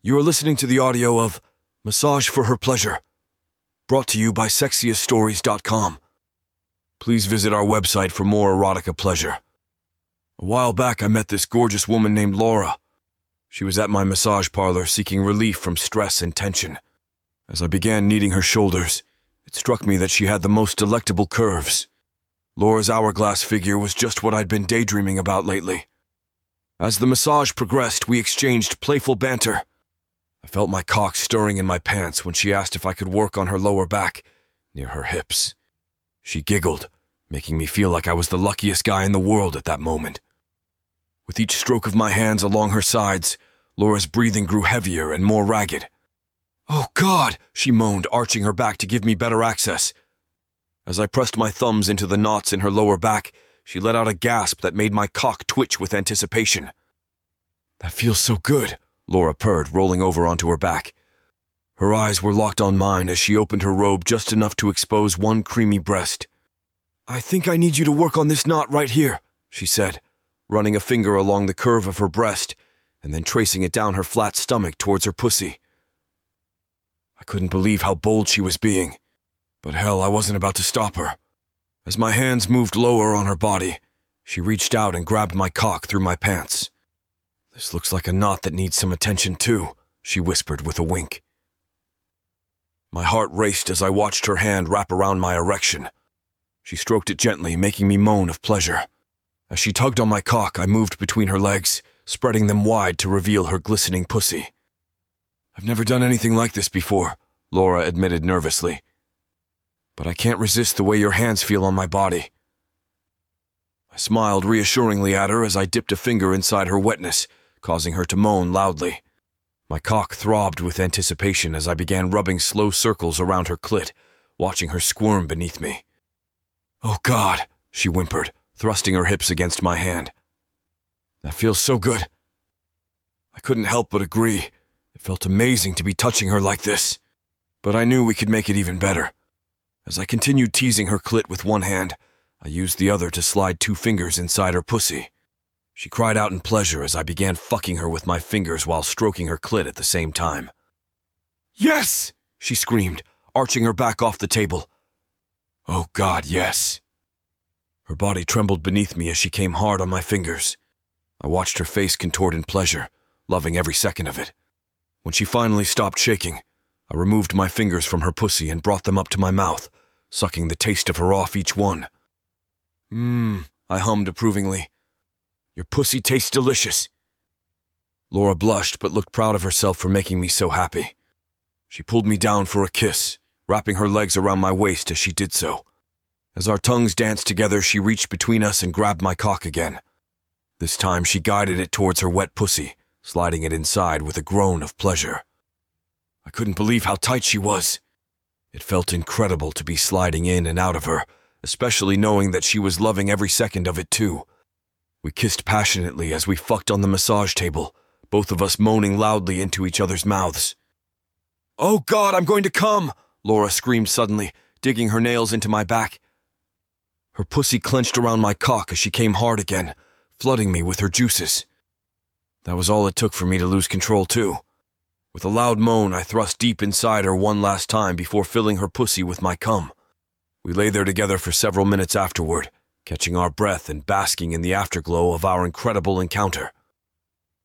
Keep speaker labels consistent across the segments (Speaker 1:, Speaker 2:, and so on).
Speaker 1: You are listening to the audio of Massage for Her Pleasure, brought to you by sexieststories.com. Please visit our website for more erotica pleasure. A while back, I met this gorgeous woman named Laura. She was at my massage parlor seeking relief from stress and tension. As I began kneading her shoulders, it struck me that she had the most delectable curves. Laura's hourglass figure was just what I'd been daydreaming about lately. As the massage progressed, we exchanged playful banter. I felt my cock stirring in my pants when she asked if I could work on her lower back, near her hips. She giggled, making me feel like I was the luckiest guy in the world at that moment. With each stroke of my hands along her sides, Laura's breathing grew heavier and more ragged. Oh, God, she moaned, arching her back to give me better access. As I pressed my thumbs into the knots in her lower back, she let out a gasp that made my cock twitch with anticipation. That feels so good, Laura purred, rolling over onto her back. Her eyes were locked on mine as she opened her robe just enough to expose one creamy breast. I think I need you to work on this knot right here, she said, running a finger along the curve of her breast and then tracing it down her flat stomach towards her pussy. I couldn't believe how bold she was being, but hell, I wasn't about to stop her. As my hands moved lower on her body, she reached out and grabbed my cock through my pants. This looks like a knot that needs some attention, too, she whispered with a wink. My heart raced as I watched her hand wrap around my erection. She stroked it gently, making me moan of pleasure. As she tugged on my cock, I moved between her legs, spreading them wide to reveal her glistening pussy. I've never done anything like this before, Laura admitted nervously. But I can't resist the way your hands feel on my body. I smiled reassuringly at her as I dipped a finger inside her wetness, causing her to moan loudly. My cock throbbed with anticipation as I began rubbing slow circles around her clit, watching her squirm beneath me. Oh, God, she whimpered, thrusting her hips against my hand. That feels so good. I couldn't help but agree. It felt amazing to be touching her like this. But I knew we could make it even better. As I continued teasing her clit with one hand, I used the other to slide two fingers inside her pussy. She cried out in pleasure as I began fucking her with my fingers while stroking her clit at the same time. Yes! she screamed, arching her back off the table. Oh, God, yes. Her body trembled beneath me as she came hard on my fingers. I watched her face contort in pleasure, loving every second of it. When she finally stopped shaking, I removed my fingers from her pussy and brought them up to my mouth, sucking the taste of her off each one. Mmm, I hummed approvingly. Your pussy tastes delicious. Laura blushed but looked proud of herself for making me so happy. She pulled me down for a kiss, wrapping her legs around my waist as she did so. As our tongues danced together, she reached between us and grabbed my cock again. This time she guided it towards her wet pussy, sliding it inside with a groan of pleasure. I couldn't believe how tight she was. It felt incredible to be sliding in and out of her, especially knowing that she was loving every second of it too. We kissed passionately as we fucked on the massage table, both of us moaning loudly into each other's mouths. Oh God, I'm going to come! Laura screamed suddenly, digging her nails into my back. Her pussy clenched around my cock as she came hard again, flooding me with her juices. That was all it took for me to lose control, too. With a loud moan, I thrust deep inside her one last time before filling her pussy with my cum. We lay there together for several minutes afterward, catching our breath and basking in the afterglow of our incredible encounter.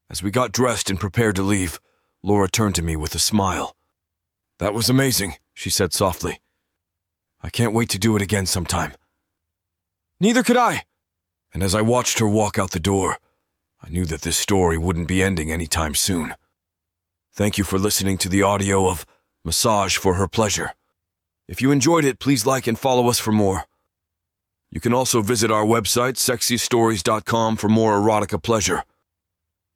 Speaker 1: As we got dressed and prepared to leave, Laura turned to me with a smile. That was amazing, she said softly. I can't wait to do it again sometime. Neither could I. And as I watched her walk out the door, I knew that this story wouldn't be ending anytime soon. Thank you for listening to the audio of Massage for Her Pleasure. If you enjoyed it, please like and follow us for more. You can also visit our website, sexieststories.com, for more erotica pleasure.